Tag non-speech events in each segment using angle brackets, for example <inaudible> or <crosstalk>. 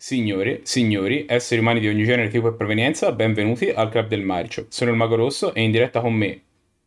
Signore, signori, esseri umani di ogni genere, tipo e provenienza, benvenuti al Club del Marcio. Sono il Mago Rosso e in diretta con me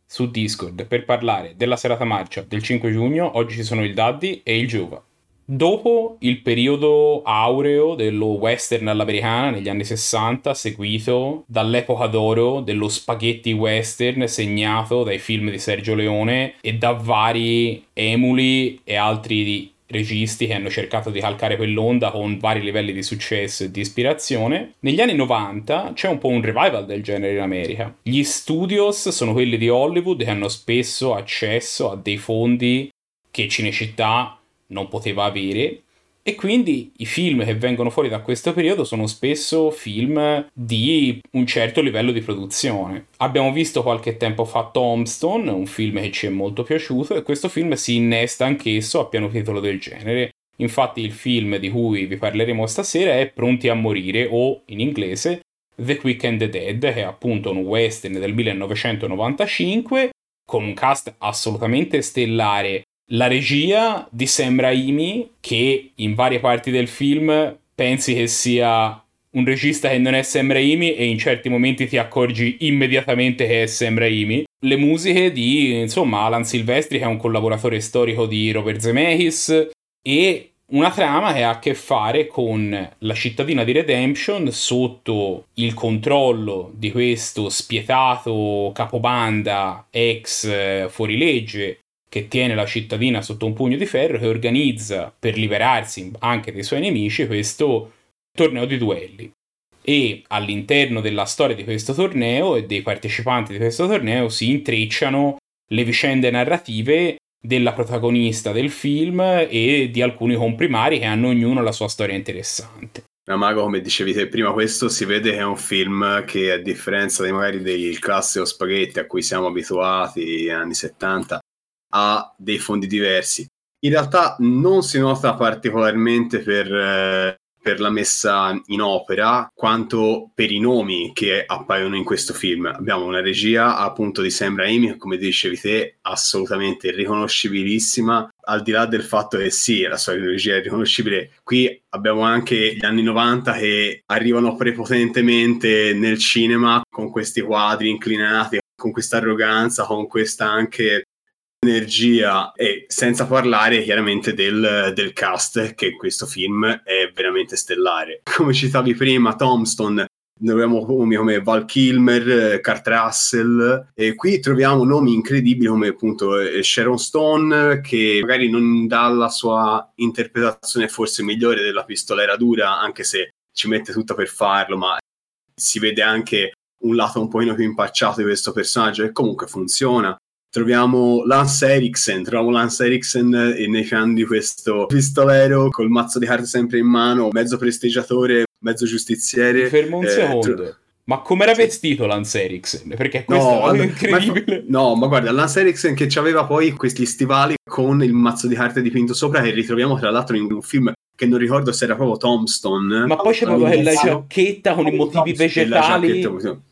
su Discord per parlare della serata marcia del 5 giugno. Oggi ci sono il Daddy e il Giova. Dopo il periodo aureo dello western all'americana negli anni 60, seguito dall'epoca d'oro dello spaghetti western segnato dai film di Sergio Leone e da vari emuli e altri registi che hanno cercato di calcare quell'onda con vari livelli di successo e di ispirazione. Negli anni 90 c'è un po' un revival del genere in America. Gli studios sono quelli di Hollywood che hanno spesso accesso a dei fondi che Cinecittà non poteva avere e quindi i film che vengono fuori da questo periodo sono spesso film di un certo livello di produzione. Abbiamo visto qualche tempo fa Tombstone, un film che ci è molto piaciuto, e questo film si innesta anch'esso a piano titolo del genere. Infatti il film di cui vi parleremo stasera è Pronti a morire o in inglese The Quick and the Dead, che è appunto un western del 1995 con un cast assolutamente stellare la regia di Sam Raimi, che in varie parti del film pensi che sia un regista che non è Sam Raimi e in certi momenti ti accorgi immediatamente che è Sam Raimi. Le musiche di, insomma, Alan Silvestri, che è un collaboratore storico di Robert Zemeckis, e una trama che ha a che fare con la cittadina di Redemption sotto il controllo di questo spietato capobanda ex eh, fuorilegge che tiene la cittadina sotto un pugno di ferro, che organizza per liberarsi anche dei suoi nemici questo torneo di duelli. E all'interno della storia di questo torneo e dei partecipanti di questo torneo si intrecciano le vicende narrative della protagonista del film e di alcuni comprimari che hanno ognuno la sua storia interessante. Ma Mago, come dicevi te prima, questo si vede che è un film che, a differenza di magari del classico spaghetti a cui siamo abituati anni 70, ha dei fondi diversi. In realtà non si nota particolarmente per, eh, per la messa in opera quanto per i nomi che appaiono in questo film. Abbiamo una regia appunto di Sam Raimi, come dicevi te, assolutamente riconoscibilissima, al di là del fatto che sì, la sua regia è riconoscibile. Qui abbiamo anche gli anni 90 che arrivano prepotentemente nel cinema con questi quadri inclinati, con questa arroganza, con questa anche energia e senza parlare chiaramente del, del, cast che in questo film è veramente stellare. <laughs> Come citavi prima, Tombstone, troviamo nomi come Val Kilmer, Kurt Russell e qui troviamo nomi incredibili come appunto eh, Sharon Stone che magari non dà la sua interpretazione forse migliore della pistolera dura anche se ci mette tutto per farlo ma si vede anche un lato un pochino più impacciato di questo personaggio e comunque funziona troviamo Lance Eriksen, troviamo Lance Eriksen e nei fianchi di questo pistolero col mazzo di carte sempre in mano, mezzo presteggiatore, mezzo giustiziere. Fermo un eh, secondo. Tro- ma come era vestito Lance Eriksen? Perché questo no, è incredibile. Ma, no, ma guarda, Lance Eriksen che aveva poi questi stivali con il mazzo di carte dipinto sopra che ritroviamo tra l'altro in un film che non ricordo se era proprio Tombstone. Ma poi c'è proprio la giacchetta con i motivi vegetali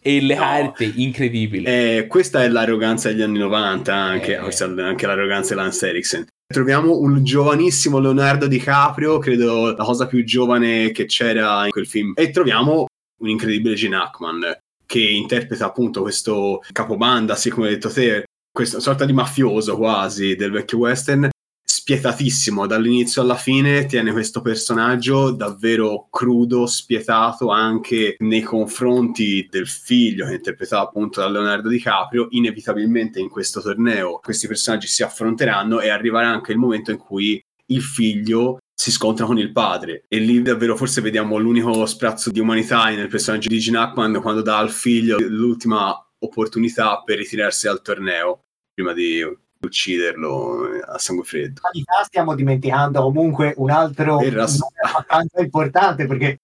e le carte, no. incredibile. Eh, questa è l'arroganza degli anni 90, anche, eh. questa è anche l'arroganza di Lance Eriksen. Troviamo un giovanissimo Leonardo DiCaprio, credo la cosa più giovane che c'era in quel film. E troviamo un incredibile Gene Hackman, che interpreta appunto questo capobanda, sì come hai detto te, questa sorta di mafioso quasi del vecchio western spietatissimo dall'inizio alla fine, tiene questo personaggio davvero crudo, spietato anche nei confronti del figlio che interpretato appunto da Leonardo DiCaprio. Inevitabilmente in questo torneo questi personaggi si affronteranno e arriverà anche il momento in cui il figlio si scontra con il padre e lì davvero forse vediamo l'unico sprazzo di umanità nel personaggio di Gene Hackman quando dà al figlio l'ultima opportunità per ritirarsi dal torneo prima di ucciderlo a sangue freddo. Stiamo dimenticando comunque un altro abbastanza importante perché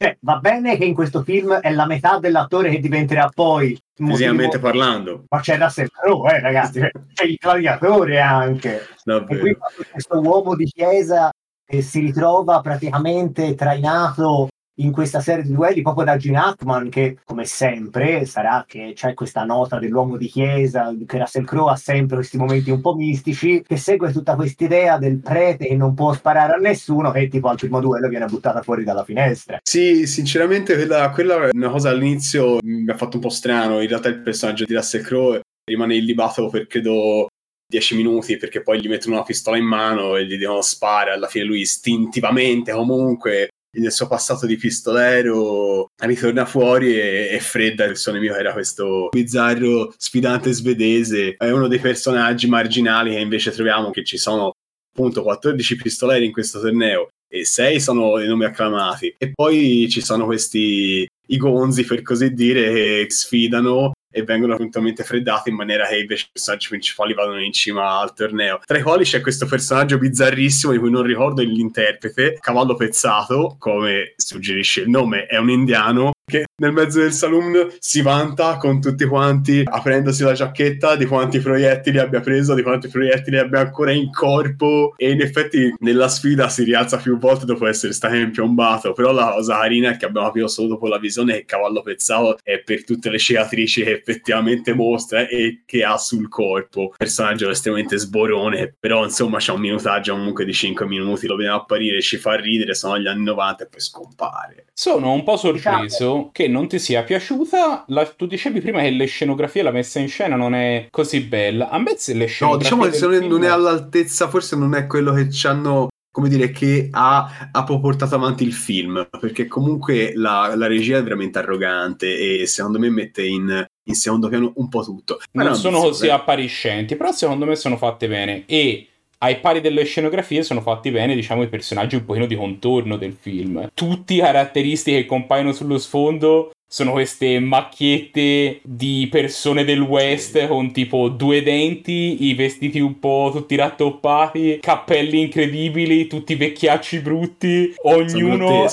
cioè, va bene che in questo film è la metà dell'attore che diventerà poi fisicamente parlando ma c'è Russell Crowe eh, ragazzi c'è il gladiatore anche Davvero. e qui questo uomo di chiesa che si ritrova praticamente trainato in questa serie di duelli proprio da Gene Hackman che come sempre sarà che c'è questa nota dell'uomo di chiesa che Russell Crowe ha sempre questi momenti un po' mistici che segue tutta questa idea del prete che non può sparare a nessuno che tipo al primo duello viene buttata fuori dalla finestra. Sì sinceramente quella, quella è una cosa all'inizio mi ha fatto un po' strano. In realtà il personaggio di Russell Crowe rimane illibato per credo 10 minuti perché poi gli mettono una pistola in mano e gli devono sparare. Alla fine lui istintivamente comunque nel suo passato di pistolero ritorna fuori e, e fredda il suo nemico era questo bizzarro sfidante svedese. È uno dei personaggi marginali che invece troviamo che ci sono appunto 14 pistoleri in questo torneo e 6 sono i nomi acclamati. E poi ci sono questi i gonzi per così dire che sfidano e vengono puntualmente freddati in maniera che invece i personaggi principali vadano in cima al torneo. Tra i quali c'è questo personaggio bizzarrissimo di cui non ricordo l'interprete, Cavallo Pezzato, come suggerisce il nome, è un indiano che nel mezzo del saloon si vanta con tutti quanti aprendosi la giacchetta di quanti proiettili abbia preso, di quanti proiettili abbia ancora in corpo. E in effetti nella sfida si rialza più volte dopo essere stato impiombato. Però la cosa carina è che abbiamo capito solo dopo la visione che Cavallo Pezzato è per tutte le cicatrici che effettivamente mostra e che ha sul corpo. Personaggio estremamente sborone però insomma c'è un minutaggio comunque di 5 minuti. Lo vediamo apparire, ci fa ridere sono gli anni 90 e poi scompare. Sono un po' sorpreso che non ti sia piaciuta. La, tu dicevi prima che le scenografie, la messa in scena non è così bella. A me se le scenografie. No, diciamo che non è all'altezza, forse non è quello che ci hanno come dire, che ha, ha portato avanti il film, perché comunque la, la, regia è veramente arrogante e secondo me mette in, in secondo piano un po' tutto. Ma non sono così appariscenti, però secondo me sono fatte bene e ai pari delle scenografie sono fatti bene, diciamo, i personaggi un pochino di contorno del film. Tutti i caratteristiche che compaiono sullo sfondo sono queste macchiette di persone del West con tipo due denti, i vestiti un po' tutti rattoppati, cappelli incredibili, tutti vecchiacci brutti, ognuno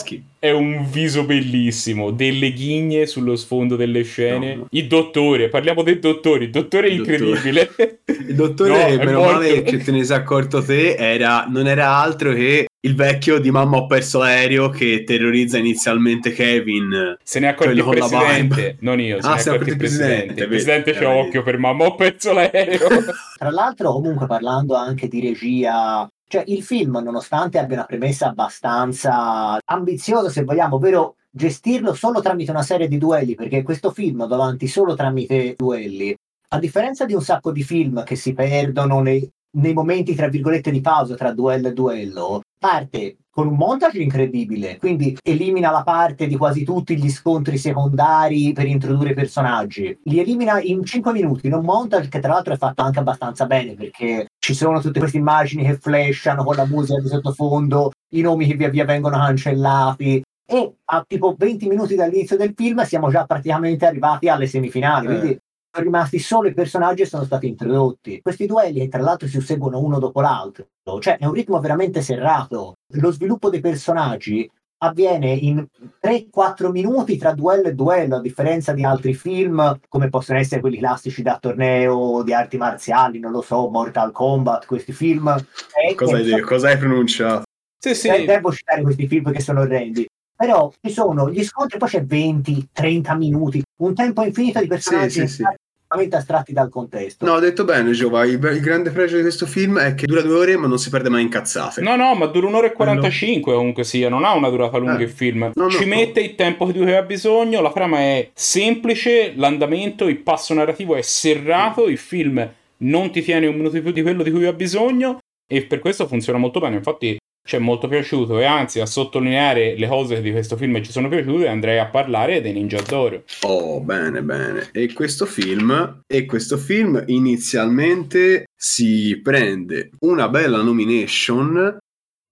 è un viso bellissimo, delle ghigne sullo sfondo delle scene. No. Il dottore, parliamo del dottore, il dottore è il incredibile. Dottore. <laughs> Il dottore, no, meno male che te ne sei accorto te, era, non era altro che il vecchio di mamma ho perso l'aereo che terrorizza inizialmente Kevin. Se ne è accorto il presidente, non io, se ah, ne è accorto il presidente. presidente. Il presidente c'ha occhio per mamma ho perso l'aereo. Tra l'altro comunque parlando anche di regia cioè, il film, nonostante abbia una premessa abbastanza ambiziosa, se vogliamo, ovvero gestirlo solo tramite una serie di duelli, perché questo film va avanti solo tramite duelli. A differenza di un sacco di film che si perdono nei, nei momenti, tra virgolette, di pausa tra duello e duello, parte con un montage incredibile, quindi elimina la parte di quasi tutti gli scontri secondari per introdurre i personaggi. Li elimina in 5 minuti in un montage che tra l'altro è fatto anche abbastanza bene perché ci sono tutte queste immagini che flashano con la musica di sottofondo, i nomi che via via vengono cancellati e a tipo 20 minuti dall'inizio del film siamo già praticamente arrivati alle semifinali, quindi eh. sono rimasti solo i personaggi e sono stati introdotti. Questi duelli che tra l'altro si seguono uno dopo l'altro, cioè è un ritmo veramente serrato. Lo sviluppo dei personaggi avviene in 3-4 minuti tra duello e duello, a differenza di altri film come possono essere quelli classici da torneo di arti marziali, non lo so, Mortal Kombat, questi film. Cosa hai, cosa hai pronunciato? Sì, sì. Eh, devo citare questi film che sono orrendi. Però ci sono gli scontri, poi c'è 20-30 minuti, un tempo infinito di personaggi sì, sì, sì completamente astratti dal contesto. No, ho detto bene, Giova. Il, il, grande pregio di questo film è che dura due ore, ma non si perde mai in cazzate. No, no, ma dura un'ora e 45 Quello... comunque sia. Non ha una durata lunga eh. il film. No, Ci no, mette no. il tempo di cui ha bisogno. La trama è semplice, l'andamento, il passo narrativo è serrato. Il film non ti tiene un minuto di più di quello di cui ha bisogno. E per questo funziona molto bene. Infatti, ci è molto piaciuto e anzi a sottolineare le cose di questo film ci sono piaciute andrei a parlare dei Ninja d'Oro. Oh, bene, bene. E questo film, e questo film inizialmente si prende una bella nomination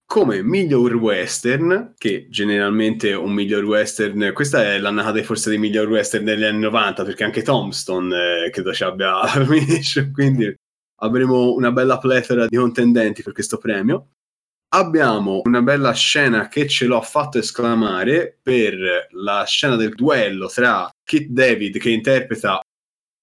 come miglior western, che generalmente un miglior western, questa è l'annata forse dei miglior western degli anni 90, perché anche Tombstone eh, credo ci abbia <laughs> la nomination, quindi avremo una bella plethora di contendenti per questo premio abbiamo una bella scena che ce l'ho fatto esclamare per la scena del duello tra Kit David che interpreta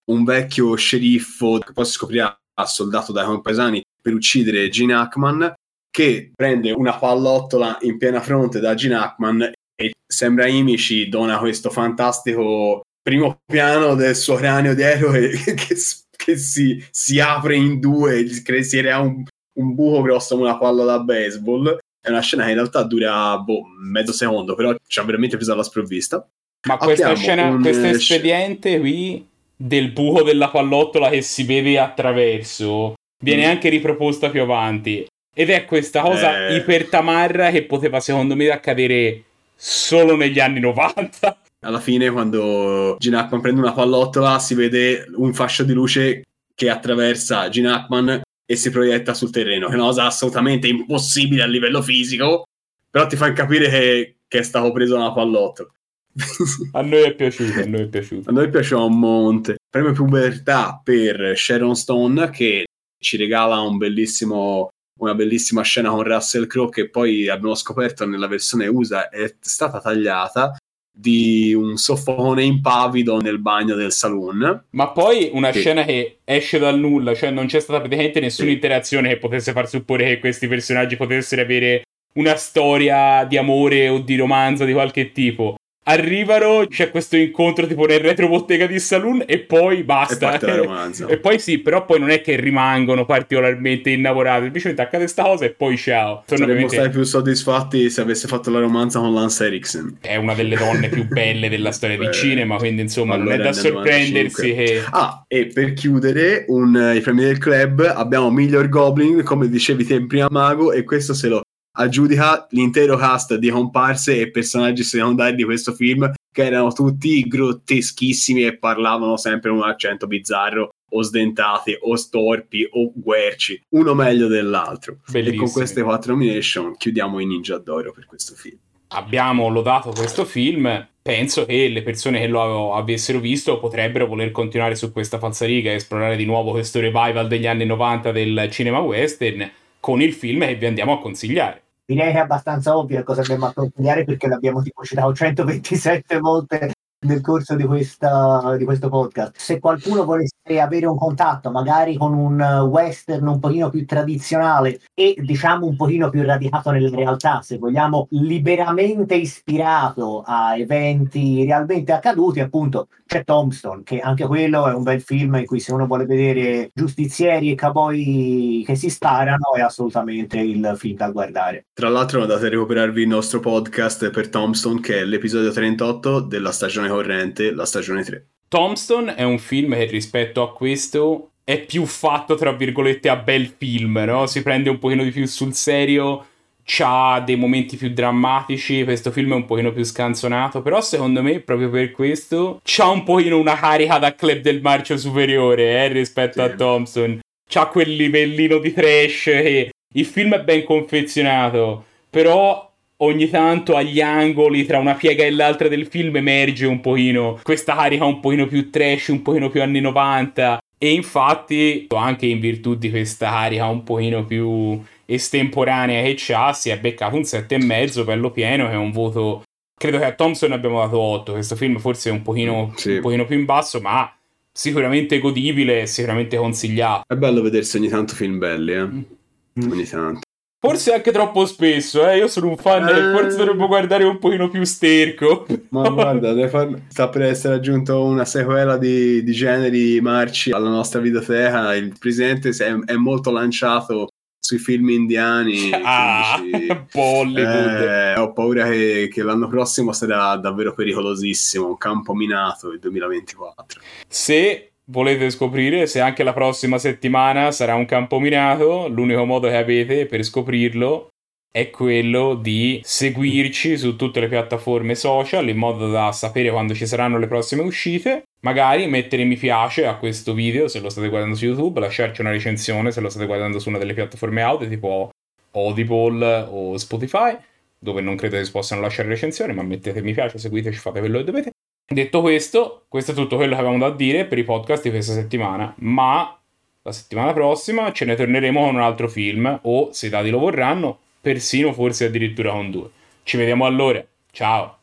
un vecchio sceriffo che poi si scoprirà soldato dai compaesani per uccidere Gene Hackman che prende una pallottola in piena fronte da Gene Hackman e Sam Raimi ci dona questo fantastico primo piano del suo cranio di eroe che, <laughs> che, che si, si, apre in due, si crea un, un buco grosso come una palla da baseball. È una scena che in realtà dura boh, mezzo secondo, però ci ha veramente preso alla sprovvista. Ma questa scena, questo espediente qui del buco della pallottola che si vede attraverso viene mm. anche riproposta più avanti. Ed è questa cosa eh... ipertamarra che poteva secondo me accadere solo negli anni 90. Alla fine quando Gene Hackman prende una pallottola si vede un fascio di luce che attraversa Gene Hackman e si proietta sul terreno, che è una cosa assolutamente impossibile a livello fisico, però ti fa capire che, che è stato preso una pallottola. <laughs> a noi è piaciuto, a noi è piaciuto. A noi piaceva un monte. Premio pubertà per Sharon Stone che ci regala un bellissimo, una bellissima scena con Russell Crowe che poi abbiamo scoperto nella versione USA è stata tagliata di un soffone impavido nel bagno del saloon. Ma poi una sì. scena che esce dal nulla, cioè non c'è stata praticamente nessuna sì. interazione che potesse far supporre che questi personaggi potessero avere una storia di amore o di romanzo di qualche tipo arrivano, c'è questo incontro tipo nel retrobottega di Saloon e poi basta. E, <laughs> e, poi sì, però poi non è che rimangono particolarmente innamorati, semplicemente accade sta cosa e poi ciao. Sono Saremmo ovviamente... stati più soddisfatti se avesse fatto la romanza con Lance Erickson. È una delle donne più <laughs> belle della storia del cinema, quindi insomma allora non è da sorprendersi che... Ah, e per chiudere un, i premi del club abbiamo Miglior Goblin, come dicevi te in prima mago, e questo se lo aggiudica l'intero cast di comparse e personaggi secondari di questo film che erano tutti grotteschissimi e parlavano sempre con un accento bizzarro o sdentati o storpi o guerci, uno meglio dell'altro. Bellissimi. E con queste quattro nomination chiudiamo i Ninja d'Oro per questo film. Abbiamo lodato questo film, penso che le persone che lo avessero visto potrebbero voler continuare su questa falsariga e esplorare di nuovo questo revival degli anni 90 del cinema western con il film che vi andiamo a consigliare. Direi che è abbastanza ovvio cosa abbiamo a consigliare perché l'abbiamo tipo citato 127 volte nel corso di, questa, di questo podcast. Se qualcuno volesse avere un contatto magari con un western un pochino più tradizionale e diciamo un pochino più radicato nella realtà, se vogliamo liberamente ispirato a eventi realmente accaduti, appunto c'è Tombstone, che anche quello è un bel film in cui se uno vuole vedere giustizieri e cowboy che si sparano è assolutamente il film da guardare. Tra l'altro andate a recuperarvi il nostro podcast per Tombstone che è l'episodio 38 della stagione corrente, la stagione 3. Tombstone è un film che rispetto a questo è più fatto, tra virgolette, a bel film, no? Si prende un pochino di più sul serio, c'ha dei momenti più drammatici, questo film è un pochino più scanzonato, però secondo me, proprio per questo, c'ha un pochino una carica da club del marcio superiore, eh, rispetto sì. a Thompson. C'ha quel livellino di trash che il film è ben confezionato, però ogni tanto agli angoli tra una piega e l'altra del film emerge un pochino questa carica un pochino più trash, un pochino più anni 90 e infatti anche in virtù di questa carica un pochino più estemporanea che c'ha si è beccato un 7,5 bello pieno che è un voto credo che a Thompson abbiamo dato 8 questo film forse è un pochino, sì. un pochino più in basso ma sicuramente godibile e sicuramente consigliato è bello vedersi ogni tanto film belli eh? Mm. ogni tanto Forse anche troppo spesso, eh? Io sono un fan eh... e forse dovremmo guardare un pochino più sterco. Ma guarda, far... sta per essere aggiunto una sequela di, di, generi marci alla nostra videoteca. Il presidente è, è molto lanciato sui film indiani. Ah, <laughs> Bollywood. Eh, ho paura che, che, l'anno prossimo sarà davvero pericolosissimo, un campo minato il 2024. Se volete scoprire se anche la prossima settimana sarà un campo minato, l'unico modo che avete per scoprirlo è quello di seguirci su tutte le piattaforme social in modo da sapere quando ci saranno le prossime uscite. Magari mettere mi piace a questo video se lo state guardando su YouTube, lasciarci una recensione se lo state guardando su una delle piattaforme audio tipo Audible o Spotify, dove non credo che si possano lasciare recensioni, ma mettete mi piace, seguiteci, fate quello che dovete. Detto questo, questo è tutto quello che avevamo da dire per i podcast di questa settimana, ma la settimana prossima ce ne torneremo con un altro film o, se i dati lo vorranno, persino forse addirittura con due. Ci vediamo allora, ciao!